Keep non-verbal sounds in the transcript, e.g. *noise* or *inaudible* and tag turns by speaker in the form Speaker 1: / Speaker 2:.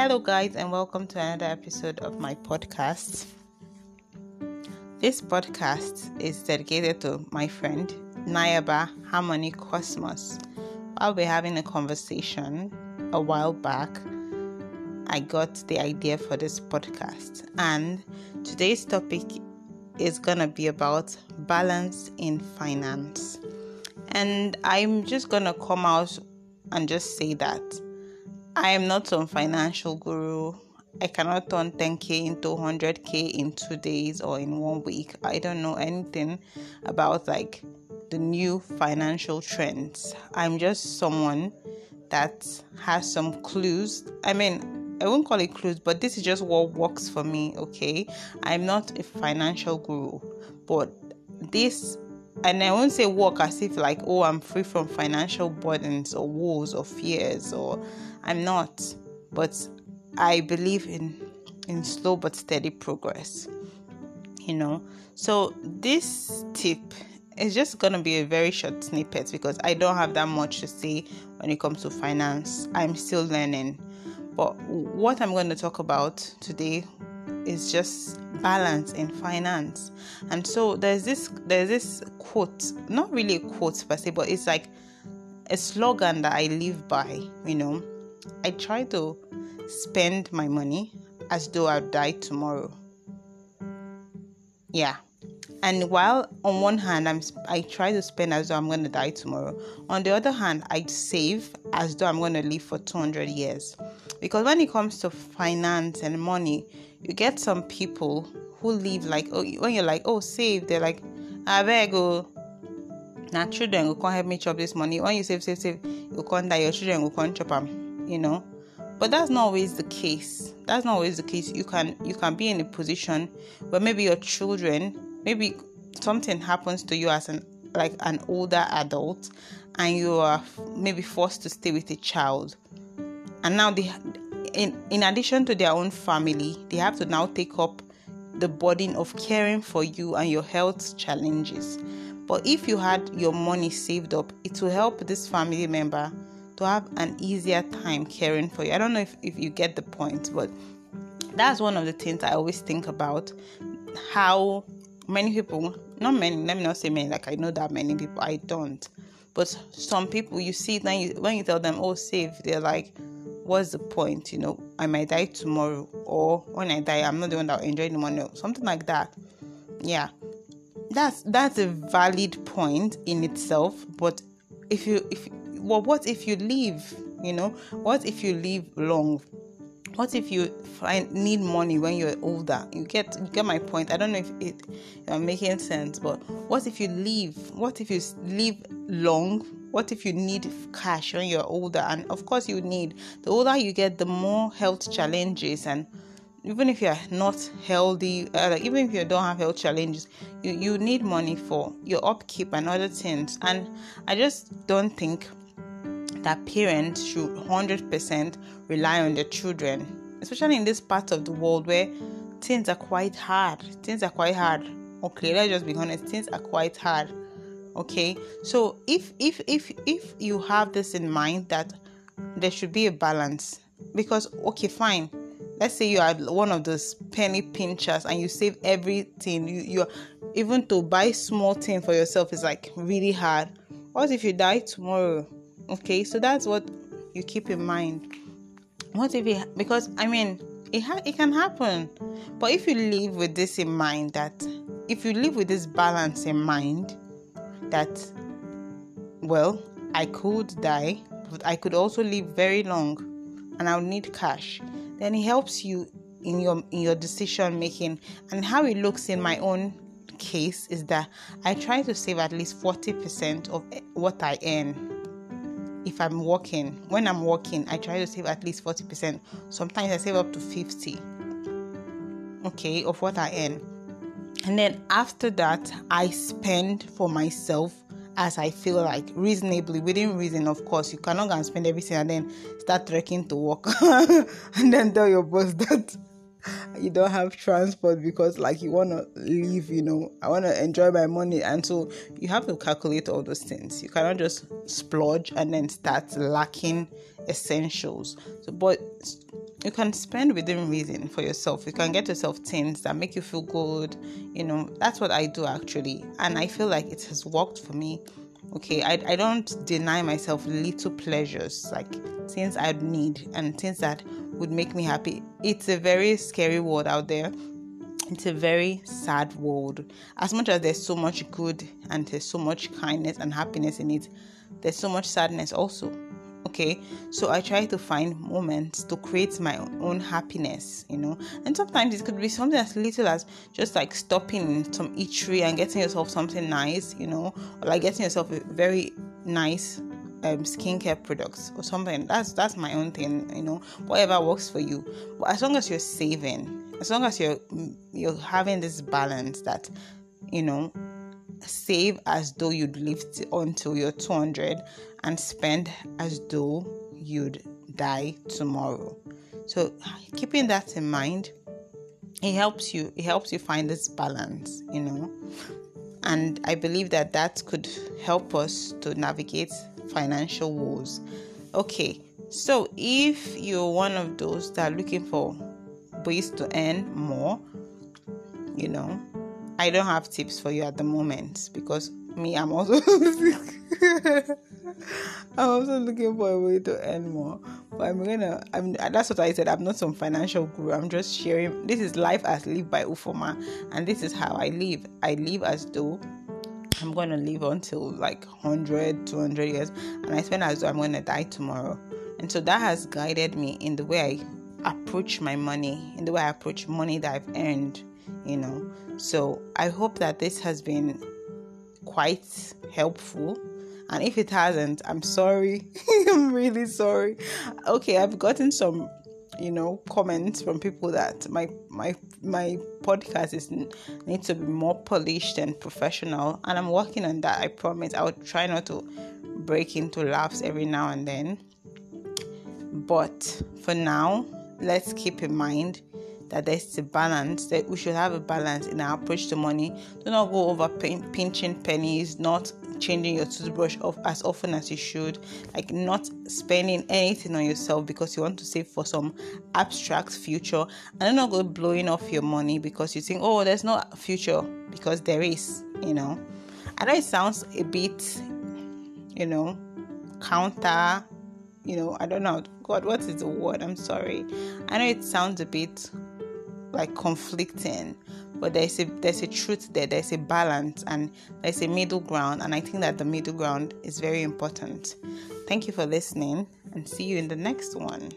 Speaker 1: Hello, guys, and welcome to another episode of my podcast. This podcast is dedicated to my friend Nayaba Harmony Cosmos. While we're having a conversation a while back, I got the idea for this podcast, and today's topic is gonna be about balance in finance. And I'm just gonna come out and just say that I am not some financial guru. I cannot turn 10k into 100k in two days or in one week. I don't know anything about like the new financial trends. I'm just someone that has some clues. I mean, I won't call it clues, but this is just what works for me, okay? I'm not a financial guru, but this and I won't say work as if like, oh, I'm free from financial burdens or woes or fears or I'm not. But I believe in in slow but steady progress. You know. So this tip is just gonna be a very short snippet because I don't have that much to say when it comes to finance. I'm still learning. But what I'm going to talk about today is just balance in finance. And so there's this there's this quote, not really a quote per se, but it's like a slogan that I live by, you know. I try to spend my money as though I'll die tomorrow. Yeah. And while on one hand I'm I try to spend as though I'm going to die tomorrow, on the other hand I save as though I'm going to live for 200 years. Because when it comes to finance and money, you get some people who live like oh when you're like oh save they're like I beg oh, go now children will come help me chop this money. When you save save save you can't die your children will come chop them you know? But that's not always the case. That's not always the case. You can you can be in a position where maybe your children maybe something happens to you as an like an older adult and you are maybe forced to stay with a child. And now they in in addition to their own family they have to now take up the burden of caring for you and your health challenges. But if you had your money saved up it will help this family member to have an easier time caring for you. I don't know if, if you get the point but that's one of the things i always think about how many people not many let me not say many like i know that many people i don't but some people you see then you, when you tell them oh save they're like what's the point? You know, I might die tomorrow, or when I die, I'm not the one that will enjoy the money, something like that. Yeah, that's that's a valid point in itself. But if you if well, what if you leave? You know, what if you live long? What if you find need money when you're older? You get you get my point. I don't know if it I'm making sense, but what if you leave? What if you live long what if you need cash when you're older? And of course, you need the older you get, the more health challenges and even if you're not healthy, uh, even if you don't have health challenges, you, you need money for your upkeep and other things. And I just don't think that parents should 100% rely on their children, especially in this part of the world where things are quite hard. Things are quite hard. Okay, let's just be honest, things are quite hard okay so if if if if you have this in mind that there should be a balance because okay fine let's say you are one of those penny pinchers and you save everything you you even to buy small thing for yourself is like really hard what if you die tomorrow okay so that's what you keep in mind. What if it because i mean it ha- it can happen. But if you live with this in mind that if you live with this balance in mind that, well, I could die, but I could also live very long and I'll need cash. Then it helps you in your in your decision making. And how it looks in my own case is that I try to save at least 40% of what I earn if I'm working. When I'm working, I try to save at least 40%. Sometimes I save up to 50 okay of what I earn and then after that, I spend for myself as I feel like reasonably within reason. Of course, you cannot go and spend everything and then start trekking to work *laughs* and then tell your boss that you don't have transport because like you want to leave you know i want to enjoy my money and so you have to calculate all those things you cannot just splurge and then start lacking essentials so but you can spend within reason for yourself. You can get yourself things that make you feel good. You know, that's what I do actually. And I feel like it has worked for me. Okay, I, I don't deny myself little pleasures, like things I'd need and things that would make me happy. It's a very scary world out there. It's a very sad world. As much as there's so much good and there's so much kindness and happiness in it, there's so much sadness also okay so i try to find moments to create my own happiness you know. And sometimes it could be something as little as just like stopping in some eatery and getting yourself something nice you know or like getting yourself a very nice um, skincare products or something. That's that's my own thing you know whatever works for you. But as long as you're saving as long as you're you're having this balance that you know save as though you'd live until you're 200 and spend as though you'd die tomorrow. So keeping that in mind, it helps you it helps you find this balance, you know. And I believe that that could help us to navigate financial woes. Okay, so if you're one of those that are looking for ways to earn more, you know, I don't have tips for you at the moment because me, I'm also *laughs* I'm also looking for a way to earn more. But I'm gonna I'm that's what I said. I'm not some financial guru. I'm just sharing this is life as lived by Ufoma and this is how I live. I live as though I'm gonna live until like 100, 200 years, and I spend as though I'm gonna die tomorrow. And so that has guided me in the way I approach my money, in the way I approach money that I've earned, you know. So I hope that this has been quite helpful. And if it hasn't, I'm sorry. *laughs* I'm really sorry. Okay, I've gotten some, you know, comments from people that my my my podcast is needs to be more polished and professional, and I'm working on that. I promise. I'll try not to break into laughs every now and then. But for now, let's keep in mind that there's a balance that we should have a balance in our approach to money. Do not go over pin- pinching pennies not changing your toothbrush off as often as you should like not spending anything on yourself because you want to save for some abstract future. And not go blowing off your money because you think oh there's no future because there is you know. I know it sounds a bit you know counter you know i don't know. God what is the word? I'm sorry. I know it sounds a bit like conflicting but there's a there's a truth there. There's a balance and there's a middle ground and i think that the middle ground is very important. Thank you for listening and see you in the next one